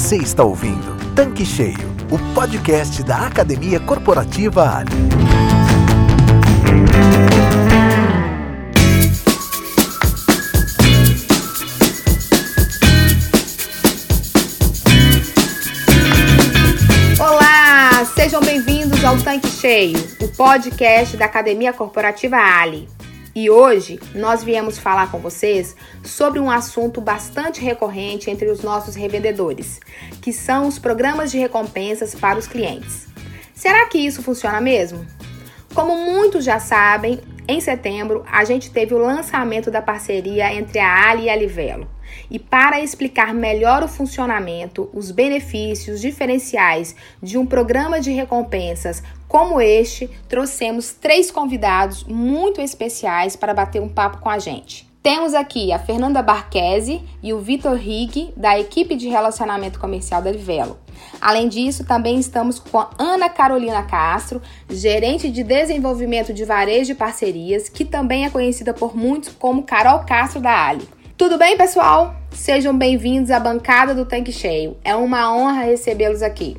Você está ouvindo Tanque Cheio, o podcast da Academia Corporativa Ali. Olá, sejam bem-vindos ao Tanque Cheio, o podcast da Academia Corporativa Ali. E hoje nós viemos falar com vocês sobre um assunto bastante recorrente entre os nossos revendedores, que são os programas de recompensas para os clientes. Será que isso funciona mesmo? Como muitos já sabem, em setembro a gente teve o lançamento da parceria entre a Ali e a Livelo. E para explicar melhor o funcionamento, os benefícios diferenciais de um programa de recompensas como este, trouxemos três convidados muito especiais para bater um papo com a gente. Temos aqui a Fernanda Barquese e o Vitor Rig, da equipe de relacionamento comercial da Livelo. Além disso, também estamos com a Ana Carolina Castro, gerente de desenvolvimento de varejo e parcerias, que também é conhecida por muitos como Carol Castro da Ali. Tudo bem, pessoal? Sejam bem-vindos à bancada do Tanque Cheio. É uma honra recebê-los aqui.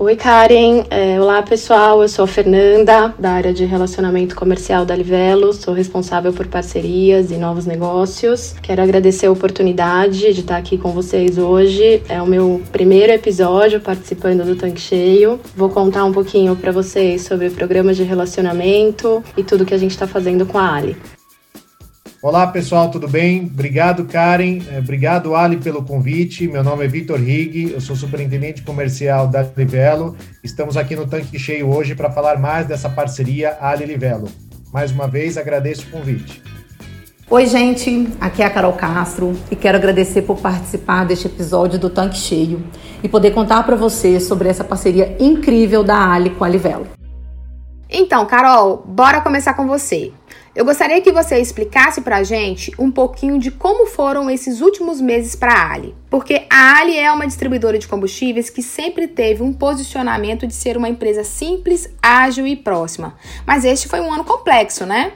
Oi, Karen. É, olá, pessoal. Eu sou a Fernanda, da área de relacionamento comercial da Livelo. Sou responsável por parcerias e novos negócios. Quero agradecer a oportunidade de estar aqui com vocês hoje. É o meu primeiro episódio participando do Tanque Cheio. Vou contar um pouquinho para vocês sobre programas de relacionamento e tudo que a gente está fazendo com a Ali. Olá pessoal, tudo bem? Obrigado, Karen. É, obrigado, Ali, pelo convite. Meu nome é Vitor Rig, eu sou superintendente comercial da Livelo. Estamos aqui no Tanque Cheio hoje para falar mais dessa parceria Ali Livelo. Mais uma vez, agradeço o convite. Oi, gente, aqui é a Carol Castro e quero agradecer por participar deste episódio do Tanque Cheio e poder contar para vocês sobre essa parceria incrível da Ali com a Livelo. Então, Carol, bora começar com você. Eu gostaria que você explicasse pra gente um pouquinho de como foram esses últimos meses para a Ali. Porque a Ali é uma distribuidora de combustíveis que sempre teve um posicionamento de ser uma empresa simples, ágil e próxima. Mas este foi um ano complexo, né?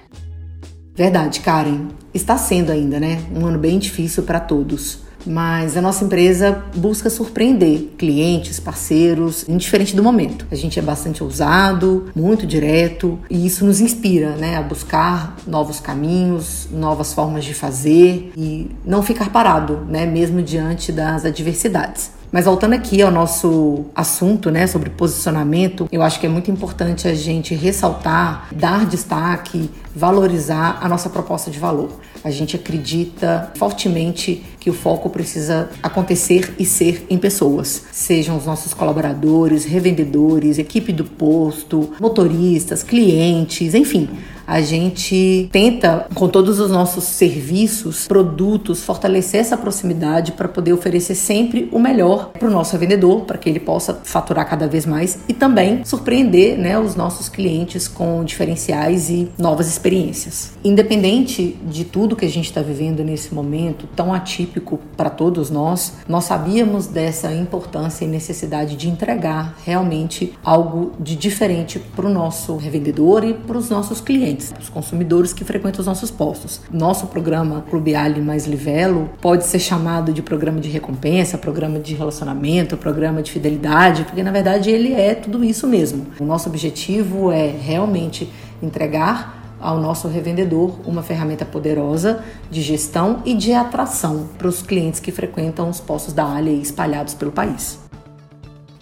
Verdade, Karen. Está sendo ainda, né? Um ano bem difícil para todos mas a nossa empresa busca surpreender clientes, parceiros, indiferente do momento. A gente é bastante ousado, muito direto e isso nos inspira, né, a buscar novos caminhos, novas formas de fazer e não ficar parado, né, mesmo diante das adversidades. Mas voltando aqui ao nosso assunto, né, sobre posicionamento, eu acho que é muito importante a gente ressaltar, dar destaque, valorizar a nossa proposta de valor. A gente acredita fortemente que o foco precisa acontecer e ser em pessoas, sejam os nossos colaboradores, revendedores, equipe do posto, motoristas, clientes, enfim a gente tenta, com todos os nossos serviços, produtos, fortalecer essa proximidade para poder oferecer sempre o melhor para o nosso vendedor, para que ele possa faturar cada vez mais e também surpreender né, os nossos clientes com diferenciais e novas experiências. Independente de tudo que a gente está vivendo nesse momento tão atípico para todos nós, nós sabíamos dessa importância e necessidade de entregar realmente algo de diferente para o nosso revendedor e para os nossos clientes clientes, os consumidores que frequentam os nossos postos. Nosso programa Clube Ali mais Livelo pode ser chamado de programa de recompensa, programa de relacionamento, programa de fidelidade, porque na verdade ele é tudo isso mesmo. O nosso objetivo é realmente entregar ao nosso revendedor uma ferramenta poderosa de gestão e de atração para os clientes que frequentam os postos da Ali espalhados pelo país.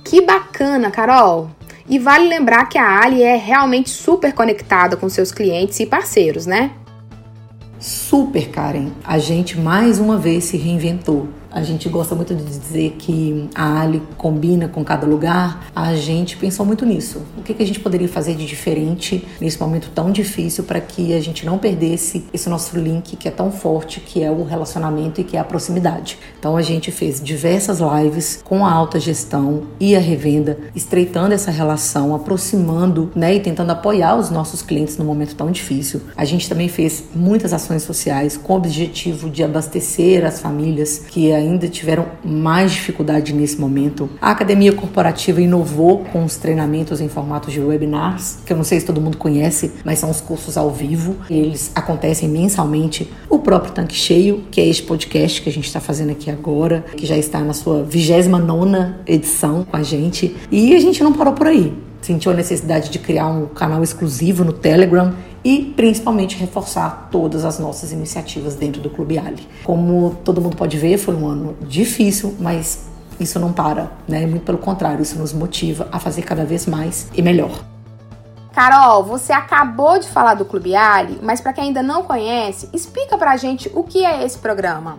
Que bacana, Carol! E vale lembrar que a Ali é realmente super conectada com seus clientes e parceiros, né? Super, Karen. A gente mais uma vez se reinventou a gente gosta muito de dizer que a Ali combina com cada lugar. A gente pensou muito nisso. O que, a gente poderia fazer de diferente nesse momento tão difícil para que a gente não perdesse esse nosso link que é tão forte, que é o relacionamento e que é a proximidade. Então a gente fez diversas lives com a alta gestão e a revenda, estreitando essa relação, aproximando, né, e tentando apoiar os nossos clientes no momento tão difícil. A gente também fez muitas ações sociais com o objetivo de abastecer as famílias que ainda tiveram mais dificuldade nesse momento. A academia corporativa inovou com os treinamentos em formatos de webinars, que eu não sei se todo mundo conhece, mas são os cursos ao vivo. Eles acontecem mensalmente. O próprio Tanque Cheio, que é este podcast que a gente está fazendo aqui agora, que já está na sua 29 edição com a gente. E a gente não parou por aí sentiu a necessidade de criar um canal exclusivo no Telegram e principalmente reforçar todas as nossas iniciativas dentro do Clube Ali. Como todo mundo pode ver, foi um ano difícil, mas isso não para, né? Muito pelo contrário, isso nos motiva a fazer cada vez mais e melhor. Carol, você acabou de falar do Clube Ali, mas para quem ainda não conhece, explica pra gente o que é esse programa.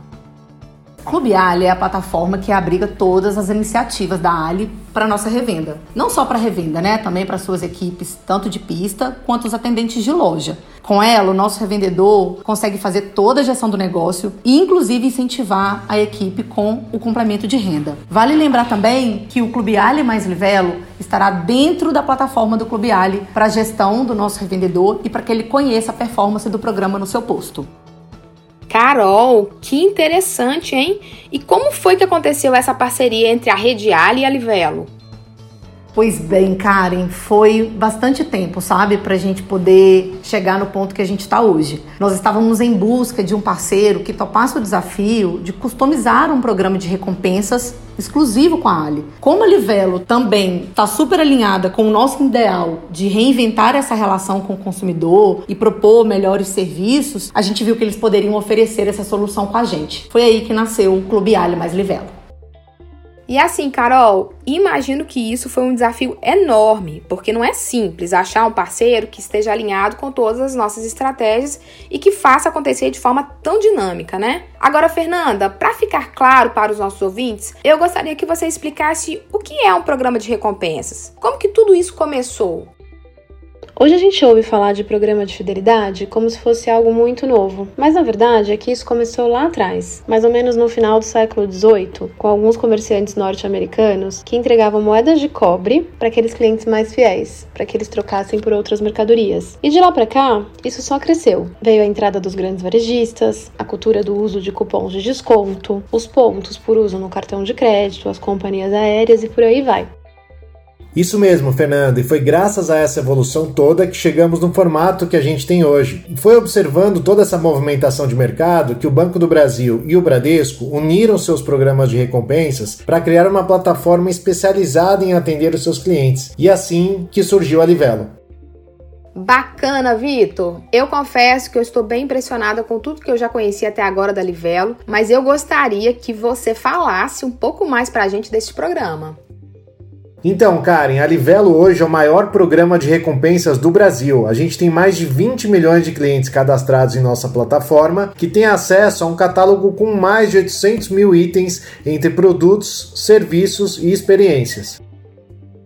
Clube Ali é a plataforma que abriga todas as iniciativas da Ali para nossa revenda. Não só para revenda, né? Também para suas equipes, tanto de pista quanto os atendentes de loja. Com ela, o nosso revendedor consegue fazer toda a gestão do negócio e, inclusive, incentivar a equipe com o complemento de renda. Vale lembrar também que o Clube Ali mais Livelo estará dentro da plataforma do Clube Ali para a gestão do nosso revendedor e para que ele conheça a performance do programa no seu posto. Carol, que interessante, hein? E como foi que aconteceu essa parceria entre a Rede Ali e a Livelo? Pois bem, Karen, foi bastante tempo, sabe, para a gente poder chegar no ponto que a gente está hoje. Nós estávamos em busca de um parceiro que topasse o desafio de customizar um programa de recompensas exclusivo com a Ali. Como a Livelo também está super alinhada com o nosso ideal de reinventar essa relação com o consumidor e propor melhores serviços, a gente viu que eles poderiam oferecer essa solução com a gente. Foi aí que nasceu o Clube Ali mais Livelo. E assim, Carol, imagino que isso foi um desafio enorme, porque não é simples achar um parceiro que esteja alinhado com todas as nossas estratégias e que faça acontecer de forma tão dinâmica, né? Agora, Fernanda, para ficar claro para os nossos ouvintes, eu gostaria que você explicasse o que é um programa de recompensas. Como que tudo isso começou? Hoje a gente ouve falar de programa de fidelidade como se fosse algo muito novo, mas na verdade é que isso começou lá atrás, mais ou menos no final do século XVIII, com alguns comerciantes norte-americanos que entregavam moedas de cobre para aqueles clientes mais fiéis, para que eles trocassem por outras mercadorias. E de lá para cá, isso só cresceu. Veio a entrada dos grandes varejistas, a cultura do uso de cupons de desconto, os pontos por uso no cartão de crédito, as companhias aéreas e por aí vai. Isso mesmo, Fernando, e foi graças a essa evolução toda que chegamos no formato que a gente tem hoje. Foi observando toda essa movimentação de mercado que o Banco do Brasil e o Bradesco uniram seus programas de recompensas para criar uma plataforma especializada em atender os seus clientes. E assim que surgiu a Livelo. Bacana, Vitor! Eu confesso que eu estou bem impressionada com tudo que eu já conheci até agora da Livelo, mas eu gostaria que você falasse um pouco mais para a gente desse programa. Então, Karen, a Livelo hoje é o maior programa de recompensas do Brasil. A gente tem mais de 20 milhões de clientes cadastrados em nossa plataforma, que tem acesso a um catálogo com mais de 800 mil itens entre produtos, serviços e experiências.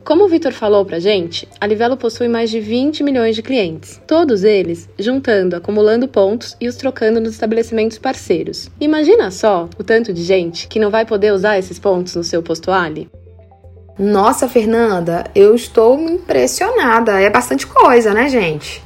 Como o Vitor falou pra gente, a Livelo possui mais de 20 milhões de clientes, todos eles juntando, acumulando pontos e os trocando nos estabelecimentos parceiros. Imagina só o tanto de gente que não vai poder usar esses pontos no seu posto Ali. Nossa, Fernanda, eu estou impressionada. É bastante coisa, né, gente?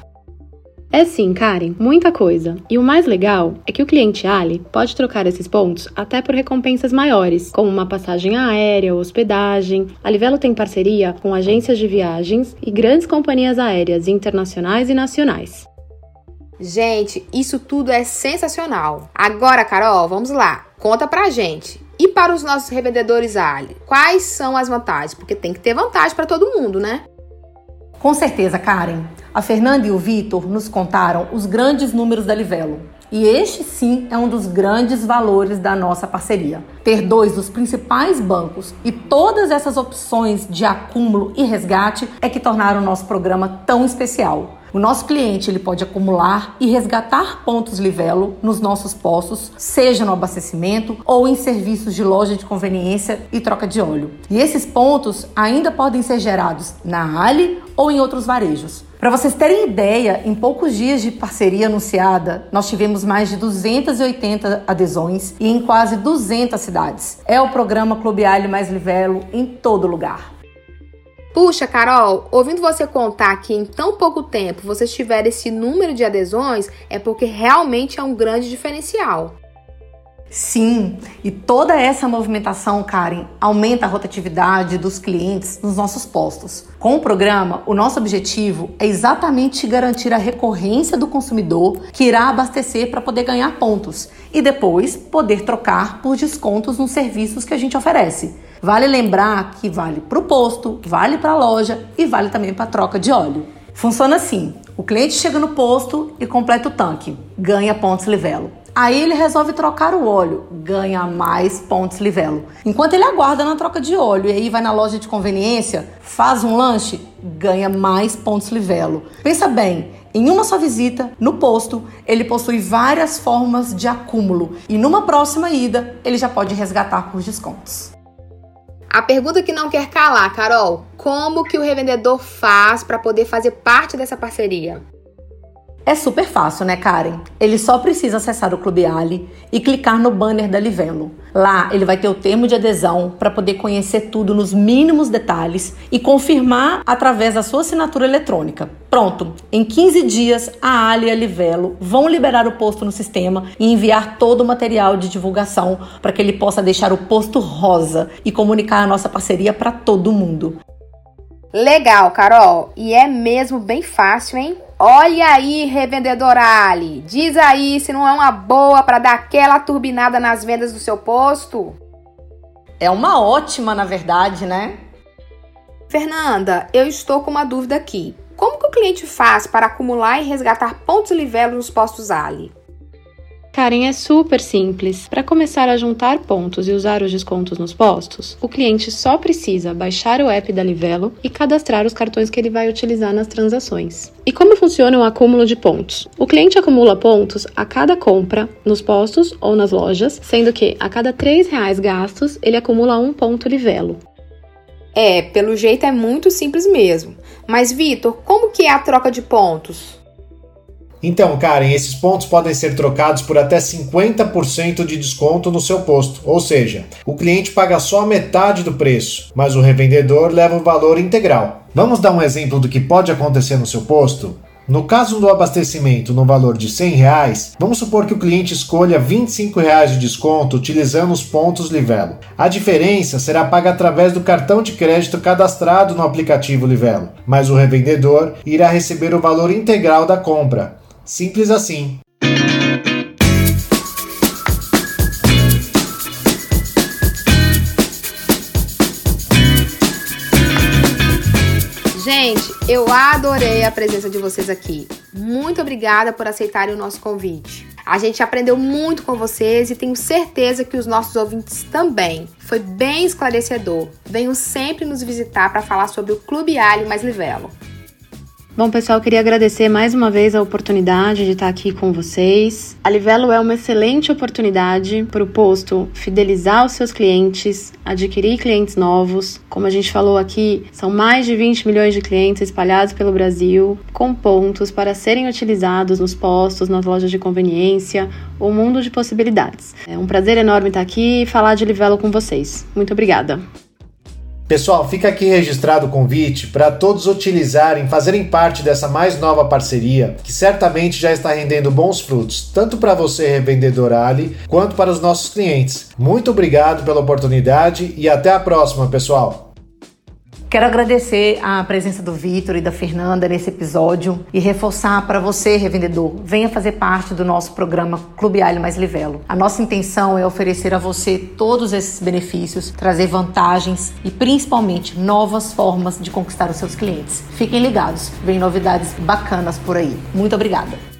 É sim, Karen, muita coisa. E o mais legal é que o cliente Ali pode trocar esses pontos até por recompensas maiores, como uma passagem aérea hospedagem. A Livelo tem parceria com agências de viagens e grandes companhias aéreas internacionais e nacionais. Gente, isso tudo é sensacional. Agora, Carol, vamos lá. Conta pra gente. E para os nossos revendedores Ali, quais são as vantagens? Porque tem que ter vantagem para todo mundo, né? Com certeza, Karen. A Fernanda e o Vitor nos contaram os grandes números da Livelo. E este sim é um dos grandes valores da nossa parceria. Ter dois dos principais bancos e todas essas opções de acúmulo e resgate é que tornaram o nosso programa tão especial. O nosso cliente ele pode acumular e resgatar pontos Livelo nos nossos postos, seja no abastecimento ou em serviços de loja de conveniência e troca de óleo. E esses pontos ainda podem ser gerados na Ali ou em outros varejos. Para vocês terem ideia, em poucos dias de parceria anunciada, nós tivemos mais de 280 adesões e em quase 200 cidades. É o programa Clube Ali mais Livelo em todo lugar. Puxa, Carol, ouvindo você contar que em tão pouco tempo vocês tiveram esse número de adesões, é porque realmente é um grande diferencial. Sim, e toda essa movimentação, Karen, aumenta a rotatividade dos clientes nos nossos postos. Com o programa, o nosso objetivo é exatamente garantir a recorrência do consumidor que irá abastecer para poder ganhar pontos e depois poder trocar por descontos nos serviços que a gente oferece. Vale lembrar que vale para o posto, vale para a loja e vale também para a troca de óleo. Funciona assim: o cliente chega no posto e completa o tanque, ganha pontos livelo. Aí ele resolve trocar o óleo, ganha mais pontos livelo. Enquanto ele aguarda na troca de óleo e aí vai na loja de conveniência, faz um lanche, ganha mais pontos livelo. Pensa bem, em uma só visita, no posto, ele possui várias formas de acúmulo e numa próxima ida, ele já pode resgatar por descontos. A pergunta que não quer calar, Carol, como que o revendedor faz para poder fazer parte dessa parceria? É super fácil, né, Karen? Ele só precisa acessar o Clube Ali e clicar no banner da Livelo. Lá ele vai ter o termo de adesão para poder conhecer tudo nos mínimos detalhes e confirmar através da sua assinatura eletrônica. Pronto, em 15 dias a Ali e a Livelo vão liberar o posto no sistema e enviar todo o material de divulgação para que ele possa deixar o posto rosa e comunicar a nossa parceria para todo mundo. Legal, Carol. E é mesmo bem fácil, hein? Olha aí, revendedor Ali. Diz aí se não é uma boa para dar aquela turbinada nas vendas do seu posto. É uma ótima, na verdade, né? Fernanda, eu estou com uma dúvida aqui. Como que o cliente faz para acumular e resgatar pontos livelo nos postos Ali? Karen, é super simples. Para começar a juntar pontos e usar os descontos nos postos, o cliente só precisa baixar o app da Livelo e cadastrar os cartões que ele vai utilizar nas transações. E como funciona o acúmulo de pontos? O cliente acumula pontos a cada compra nos postos ou nas lojas, sendo que a cada R$ reais gastos ele acumula um ponto Livelo. É, pelo jeito é muito simples mesmo. Mas Vitor, como que é a troca de pontos? Então, Karen, esses pontos podem ser trocados por até 50% de desconto no seu posto, ou seja, o cliente paga só a metade do preço, mas o revendedor leva o valor integral. Vamos dar um exemplo do que pode acontecer no seu posto? No caso do abastecimento no valor de 100 reais, vamos supor que o cliente escolha 25 reais de desconto utilizando os pontos Livelo. A diferença será paga através do cartão de crédito cadastrado no aplicativo Livelo, mas o revendedor irá receber o valor integral da compra. Simples assim. Gente, eu adorei a presença de vocês aqui. Muito obrigada por aceitarem o nosso convite. A gente aprendeu muito com vocês e tenho certeza que os nossos ouvintes também. Foi bem esclarecedor. Venham sempre nos visitar para falar sobre o Clube Alho Mais Livelo. Bom, pessoal, queria agradecer mais uma vez a oportunidade de estar aqui com vocês. A Livelo é uma excelente oportunidade para o posto fidelizar os seus clientes, adquirir clientes novos. Como a gente falou aqui, são mais de 20 milhões de clientes espalhados pelo Brasil, com pontos para serem utilizados nos postos, nas lojas de conveniência, um mundo de possibilidades. É um prazer enorme estar aqui e falar de Livelo com vocês. Muito obrigada. Pessoal, fica aqui registrado o convite para todos utilizarem, fazerem parte dessa mais nova parceria, que certamente já está rendendo bons frutos, tanto para você, revendedor Ali, quanto para os nossos clientes. Muito obrigado pela oportunidade e até a próxima, pessoal! Quero agradecer a presença do Vitor e da Fernanda nesse episódio e reforçar para você, revendedor, venha fazer parte do nosso programa Clube Alho Mais Livelo. A nossa intenção é oferecer a você todos esses benefícios, trazer vantagens e principalmente novas formas de conquistar os seus clientes. Fiquem ligados, vem novidades bacanas por aí. Muito obrigada.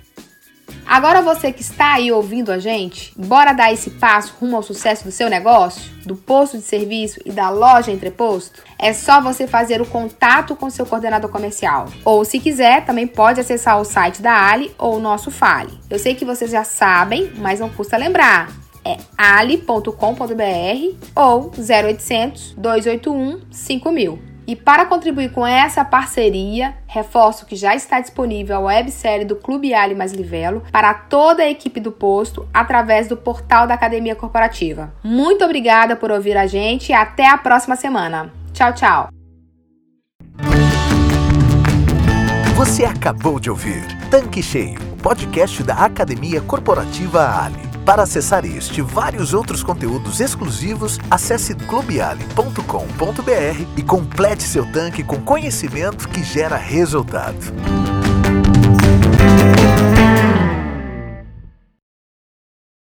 Agora você que está aí ouvindo a gente, bora dar esse passo rumo ao sucesso do seu negócio, do posto de serviço e da loja entreposto? É só você fazer o contato com seu coordenador comercial. Ou se quiser, também pode acessar o site da Ali ou o nosso Fale. Eu sei que vocês já sabem, mas não custa lembrar. É ali.com.br ou 0800 281 5000. E para contribuir com essa parceria, reforço que já está disponível a websérie do Clube Ali Mais Livelo para toda a equipe do posto através do portal da Academia Corporativa. Muito obrigada por ouvir a gente e até a próxima semana. Tchau, tchau. Você acabou de ouvir Tanque Cheio, podcast da Academia Corporativa Ali. Para acessar este e vários outros conteúdos exclusivos, acesse clubeali.com.br e complete seu tanque com conhecimento que gera resultado.